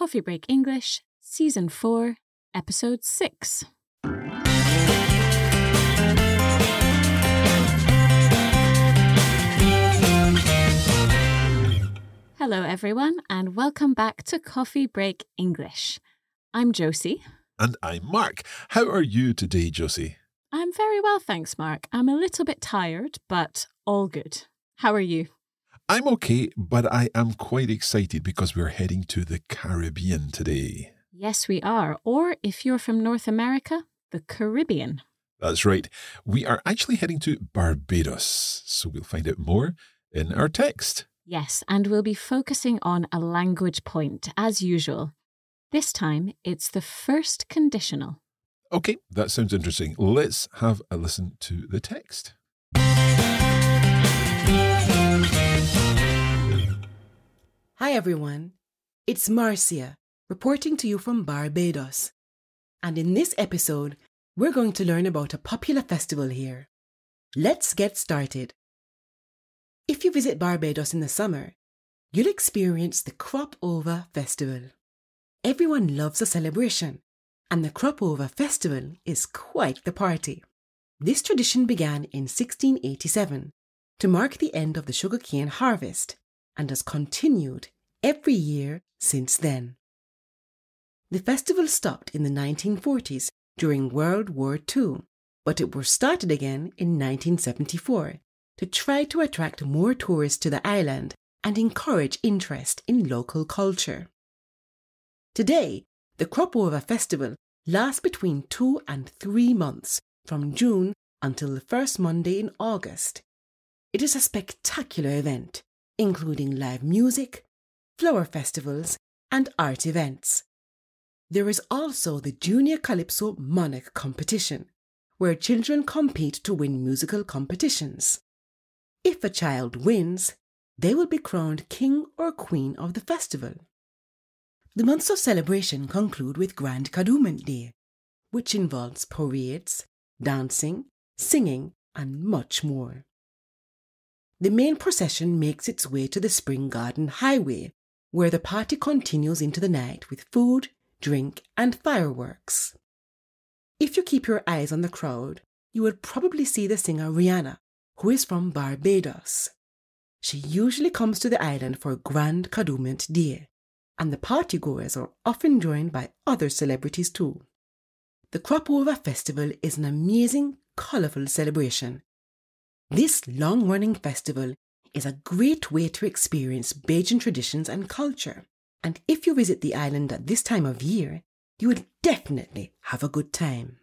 Coffee Break English, Season 4, Episode 6. Hello, everyone, and welcome back to Coffee Break English. I'm Josie. And I'm Mark. How are you today, Josie? I'm very well, thanks, Mark. I'm a little bit tired, but all good. How are you? I'm okay, but I am quite excited because we're heading to the Caribbean today. Yes, we are. Or if you're from North America, the Caribbean. That's right. We are actually heading to Barbados, so we'll find out more in our text. Yes, and we'll be focusing on a language point, as usual. This time, it's the first conditional. Okay, that sounds interesting. Let's have a listen to the text. Hi everyone, it's Marcia reporting to you from Barbados. And in this episode, we're going to learn about a popular festival here. Let's get started. If you visit Barbados in the summer, you'll experience the Crop Over Festival. Everyone loves a celebration, and the Crop Over Festival is quite the party. This tradition began in 1687 to mark the end of the sugarcane harvest and has continued every year since then. The festival stopped in the 1940s during World War II, but it was started again in 1974 to try to attract more tourists to the island and encourage interest in local culture. Today, the Crop Over Festival lasts between two and three months from June until the first Monday in August. It is a spectacular event including live music, flower festivals, and art events. There is also the Junior Calypso Monarch competition, where children compete to win musical competitions. If a child wins, they will be crowned king or queen of the festival. The months of celebration conclude with Grand Kadooment Day, which involves parades, dancing, singing, and much more. The main procession makes its way to the Spring Garden Highway, where the party continues into the night with food, drink, and fireworks. If you keep your eyes on the crowd, you would probably see the singer Rihanna, who is from Barbados. She usually comes to the island for Grand Kadooment Day, and the partygoers are often joined by other celebrities too. The Crop Over Festival is an amazing, colourful celebration this long running festival is a great way to experience Bajan traditions and culture. And if you visit the island at this time of year, you will definitely have a good time.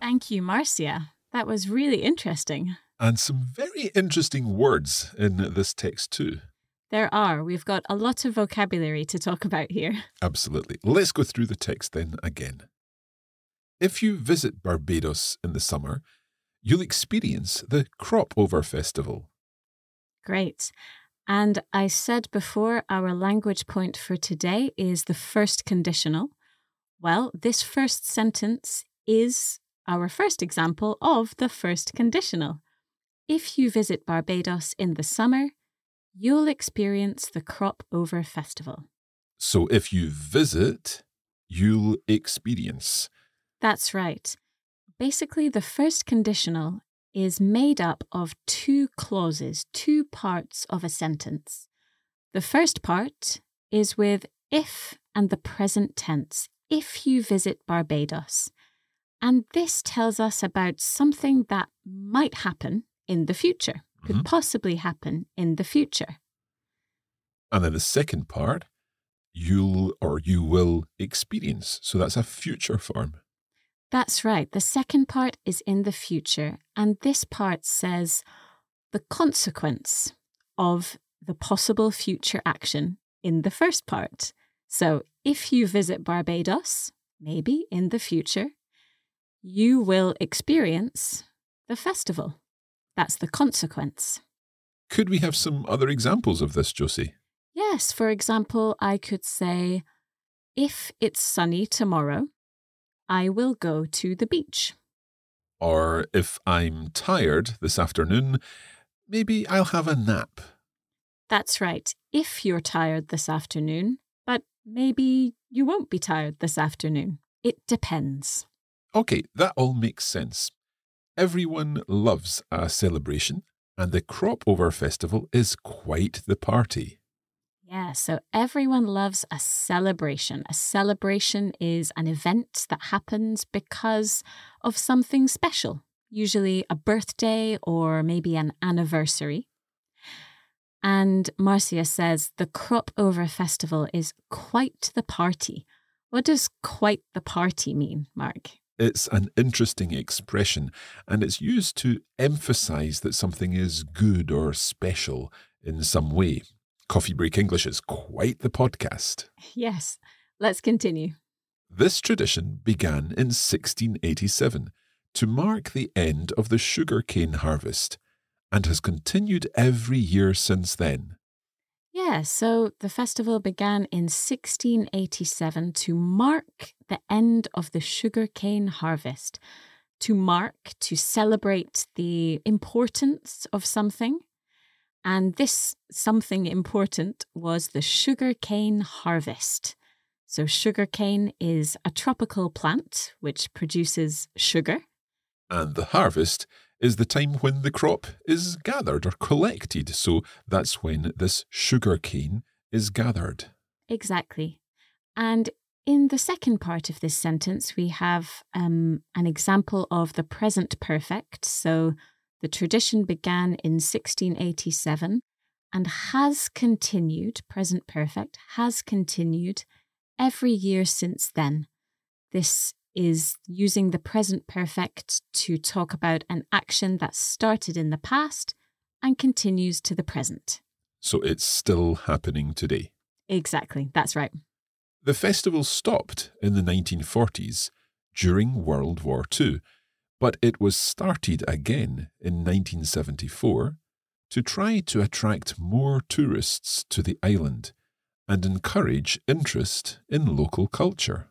Thank you, Marcia. That was really interesting. And some very interesting words in this text, too. There are. We've got a lot of vocabulary to talk about here. Absolutely. Let's go through the text then again. If you visit Barbados in the summer, you'll experience the Crop Over Festival. Great. And I said before, our language point for today is the first conditional. Well, this first sentence is our first example of the first conditional. If you visit Barbados in the summer, you'll experience the Crop Over Festival. So if you visit, you'll experience. That's right. Basically, the first conditional is made up of two clauses, two parts of a sentence. The first part is with if and the present tense, if you visit Barbados. And this tells us about something that might happen in the future, could mm-hmm. possibly happen in the future. And then the second part, you'll or you will experience. So that's a future form. That's right. The second part is in the future. And this part says the consequence of the possible future action in the first part. So if you visit Barbados, maybe in the future, you will experience the festival. That's the consequence. Could we have some other examples of this, Josie? Yes. For example, I could say, if it's sunny tomorrow, I will go to the beach. Or if I'm tired this afternoon, maybe I'll have a nap. That's right, if you're tired this afternoon, but maybe you won't be tired this afternoon. It depends. Okay, that all makes sense. Everyone loves a celebration, and the Crop Over Festival is quite the party. Yeah, so everyone loves a celebration. A celebration is an event that happens because of something special, usually a birthday or maybe an anniversary. And Marcia says the Crop Over Festival is quite the party. What does quite the party mean, Mark? It's an interesting expression, and it's used to emphasize that something is good or special in some way. Coffee Break English is quite the podcast. Yes, let's continue. This tradition began in 1687 to mark the end of the sugarcane harvest and has continued every year since then. Yeah, so the festival began in 1687 to mark the end of the sugarcane harvest, to mark, to celebrate the importance of something. And this something important was the sugarcane harvest. So, sugarcane is a tropical plant which produces sugar. And the harvest is the time when the crop is gathered or collected. So that's when this sugar cane is gathered. Exactly. And in the second part of this sentence, we have um, an example of the present perfect. So the tradition began in 1687 and has continued, present perfect, has continued every year since then. This is using the present perfect to talk about an action that started in the past and continues to the present. So it's still happening today. Exactly, that's right. The festival stopped in the 1940s during World War II, but it was started again in 1974 to try to attract more tourists to the island and encourage interest in local culture.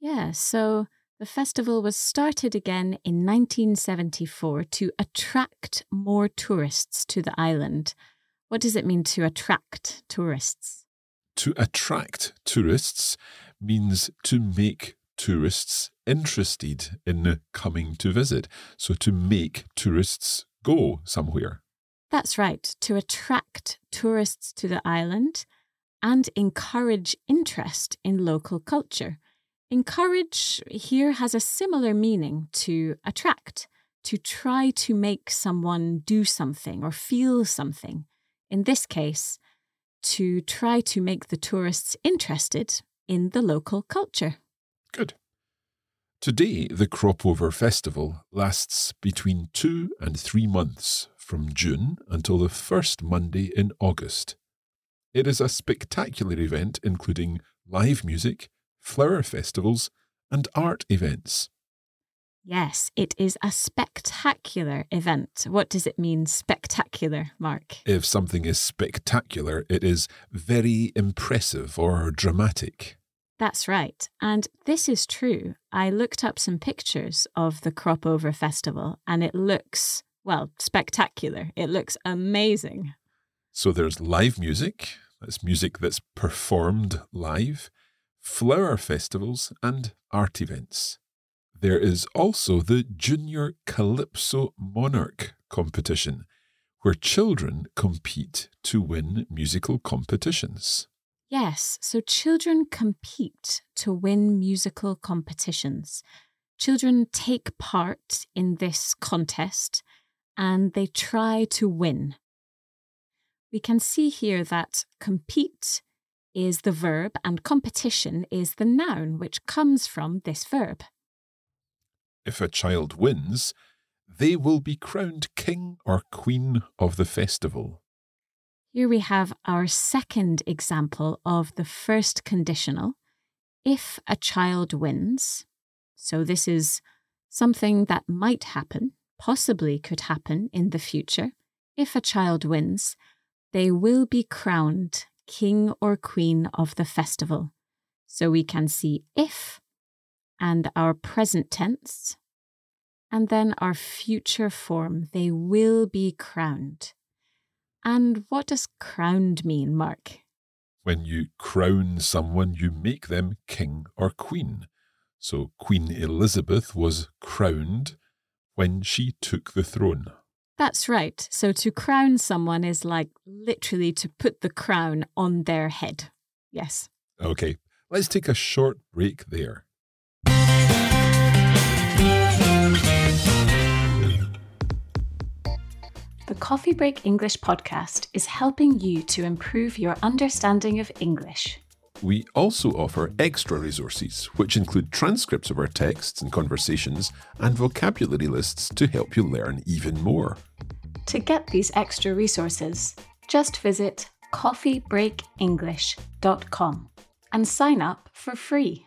Yeah, so the festival was started again in 1974 to attract more tourists to the island. What does it mean to attract tourists? To attract tourists means to make tourists interested in coming to visit. So to make tourists go somewhere. That's right, to attract tourists to the island and encourage interest in local culture. Encourage here has a similar meaning to attract, to try to make someone do something or feel something. In this case, to try to make the tourists interested in the local culture. Good. Today, the Cropover Festival lasts between two and three months from June until the first Monday in August. It is a spectacular event including live music, flower festivals, and art events. Yes, it is a spectacular event. What does it mean, spectacular, Mark? If something is spectacular, it is very impressive or dramatic. That's right. And this is true. I looked up some pictures of the Crop Over Festival and it looks, well, spectacular. It looks amazing. So there's live music, that's music that's performed live flower festivals, and art events. There is also the Junior Calypso Monarch competition, where children compete to win musical competitions. Yes, so children compete to win musical competitions. Children take part in this contest and they try to win. We can see here that compete is the verb and competition is the noun which comes from this verb. If a child wins, they will be crowned king or queen of the festival. Here we have our second example of the first conditional. If a child wins, so this is something that might happen, possibly could happen in the future. If a child wins, they will be crowned king or queen of the festival. So we can see if and our present tense, and then our future form, they will be crowned. And what does crowned mean, Mark? When you crown someone, you make them king or queen. So Queen Elizabeth was crowned when she took the throne. That's right. So to crown someone is like literally to put the crown on their head. Yes. Okay, let's take a short break there. The Coffee Break English podcast is helping you to improve your understanding of English. We also offer extra resources, which include transcripts of our texts and conversations and vocabulary lists to help you learn even more. To get these extra resources, just visit coffeebreakenglish.com and sign up for free.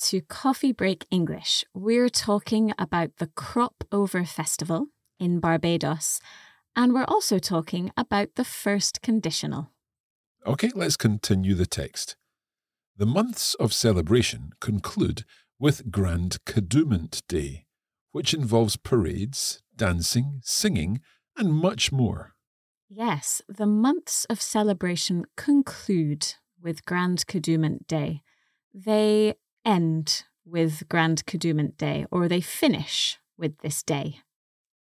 to Coffee Break English. We're talking about the Crop Over Festival in Barbados, and we're also talking about the first conditional. Okay, let's continue the text. The months of celebration conclude with Grand Kadooment Day, which involves parades, dancing, singing, and much more. Yes, the months of celebration conclude with Grand Kadooment Day. They end with Grand Kadooment Day, or they finish with this day.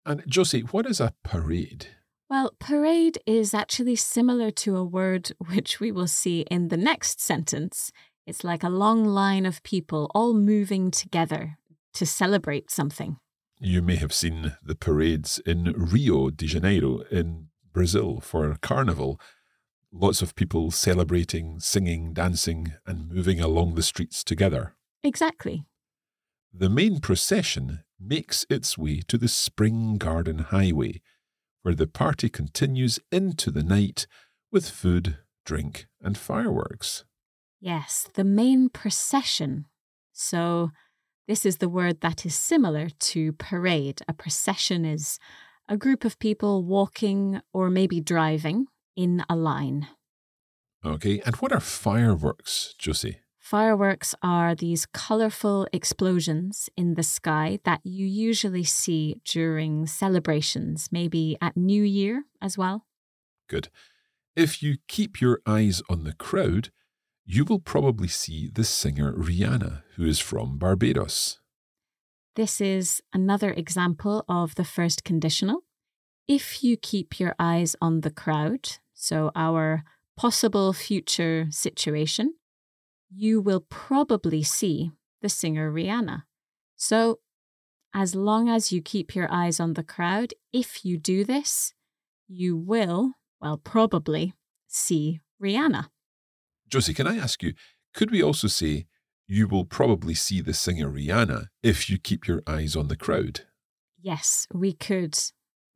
And Josie, what is a parade? Well, parade is actually similar to a word which we will see in the next sentence. It's like a long line of people all moving together to celebrate something. You may have seen the parades in Rio de Janeiro in Brazil for Carnival. Lots of people celebrating, singing, dancing, and moving along the streets together. Exactly. The main procession makes its way to the Spring Garden Highway, where the party continues into the night with food, drink, and fireworks. Yes, the main procession. So, this is the word that is similar to parade. A procession is a group of people walking or maybe driving in a line. Okay, and what are fireworks, Josie? Fireworks are these colourful explosions in the sky that you usually see during celebrations, maybe at New Year as well. Good. If you keep your eyes on the crowd, you will probably see the singer Rihanna, who is from Barbados. This is another example of the first conditional. If you keep your eyes on the crowd, so our possible future situation, you will probably see the singer Rihanna. So, as long as you keep your eyes on the crowd, if you do this, you will, well, probably see Rihanna. Josie, can I ask you, could we also say you will probably see the singer Rihanna if you keep your eyes on the crowd? Yes, we could.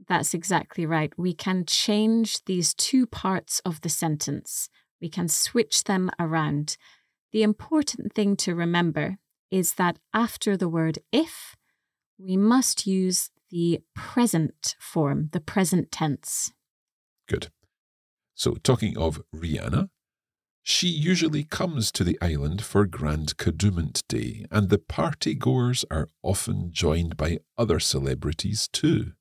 That's exactly right. We can change these two parts of the sentence. We can switch them around. The important thing to remember is that after the word if, we must use the present form, the present tense. Good. So, talking of Rihanna, she usually comes to the island for Grand Kadooment Day, and the party goers are often joined by other celebrities too.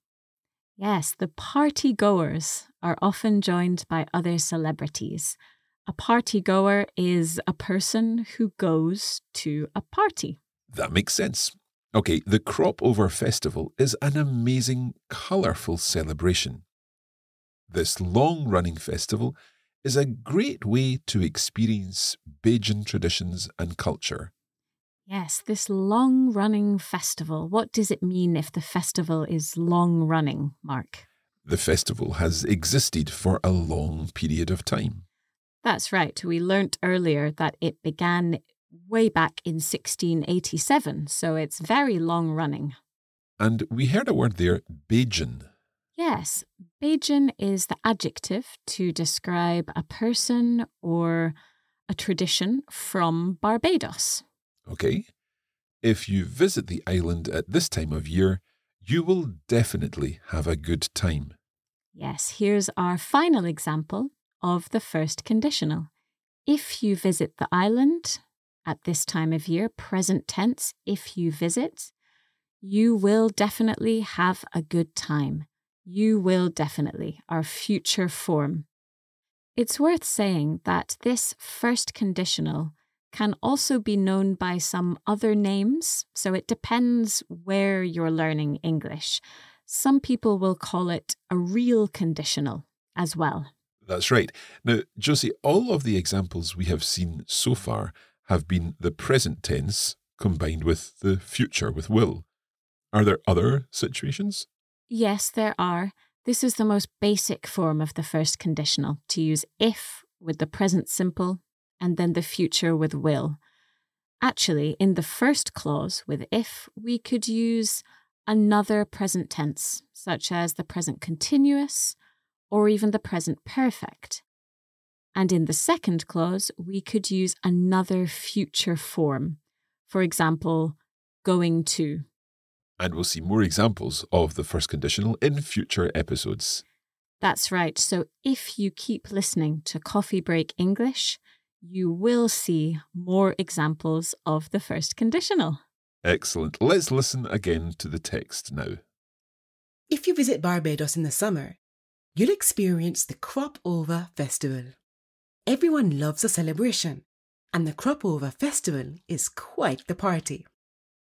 Yes, the party goers are often joined by other celebrities. A party goer is a person who goes to a party. That makes sense. Okay, the Crop Over Festival is an amazing, colourful celebration. This long running festival is a great way to experience Bajan traditions and culture. Yes, this long running festival. What does it mean if the festival is long running, Mark? The festival has existed for a long period of time. That's right. We learnt earlier that it began way back in 1687, so it's very long running. And we heard a word there, Bajan. Yes, Bajan is the adjective to describe a person or a tradition from Barbados. Okay. If you visit the island at this time of year, you will definitely have a good time. Yes, here's our final example of the first conditional. If you visit the island at this time of year, present tense, if you visit, you will definitely have a good time. You will definitely, our future form. It's worth saying that this first conditional can also be known by some other names, so it depends where you're learning English. Some people will call it a real conditional as well. That's right. Now, Josie, all of the examples we have seen so far have been the present tense combined with the future with will. Are there other situations? Yes, there are. This is the most basic form of the first conditional to use if with the present simple and then the future with will. Actually, in the first clause with if, we could use another present tense, such as the present continuous or even the present perfect. And in the second clause, we could use another future form. For example, going to. And we'll see more examples of the first conditional in future episodes. That's right. So if you keep listening to Coffee Break English, you will see more examples of the first conditional. Excellent. Let's listen again to the text now. If you visit Barbados in the summer, you'll experience the Crop Over Festival. Everyone loves a celebration, and the Crop Over Festival is quite the party.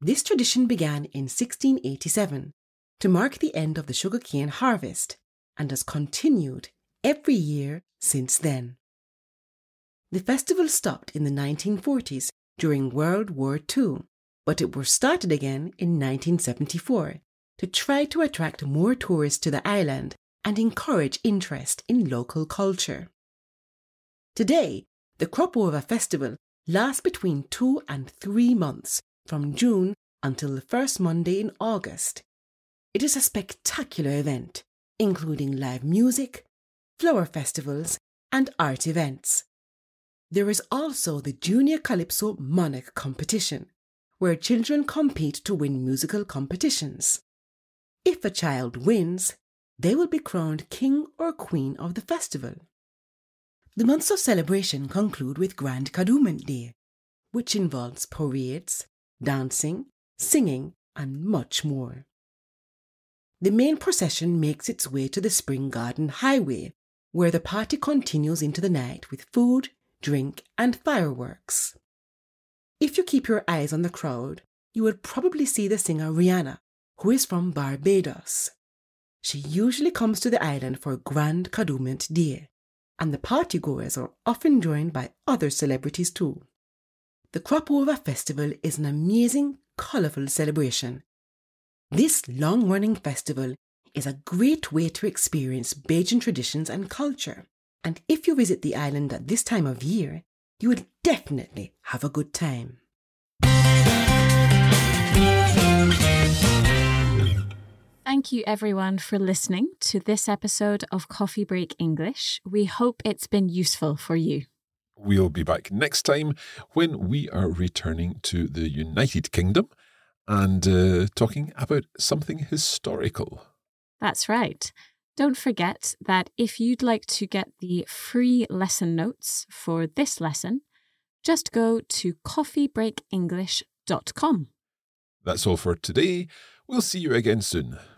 This tradition began in 1687 to mark the end of the sugarcane harvest and has continued every year since then. The festival stopped in the 1940s during World War II, but it was started again in 1974 to try to attract more tourists to the island and encourage interest in local culture. Today, the Crop Over Festival lasts between two and three months from June until the first Monday in August. It is a spectacular event, including live music, flower festivals, and art events. There is also the Junior Calypso Monarch competition, where children compete to win musical competitions. If a child wins, they will be crowned king or queen of the festival. The months of celebration conclude with Grand Kadooment Day, which involves parades, dancing, singing, and much more. The main procession makes its way to the Spring Garden Highway, where the party continues into the night with food, drink, and fireworks. If you keep your eyes on the crowd, you would probably see the singer Rihanna, who is from Barbados. She usually comes to the island for a Grand Kadooment Day, and the partygoers are often joined by other celebrities too. The Crop Over Festival is an amazing, colourful celebration. This long running festival is a great way to experience Bajan traditions and culture. And if you visit the island at this time of year, you will definitely have a good time. Thank you, everyone, for listening to this episode of Coffee Break English. We hope it's been useful for you. We'll be back next time when we are returning to the United Kingdom and uh, talking about something historical. That's right. Don't forget that if you'd like to get the free lesson notes for this lesson, just go to coffeebreakenglish.com. That's all for today. We'll see you again soon.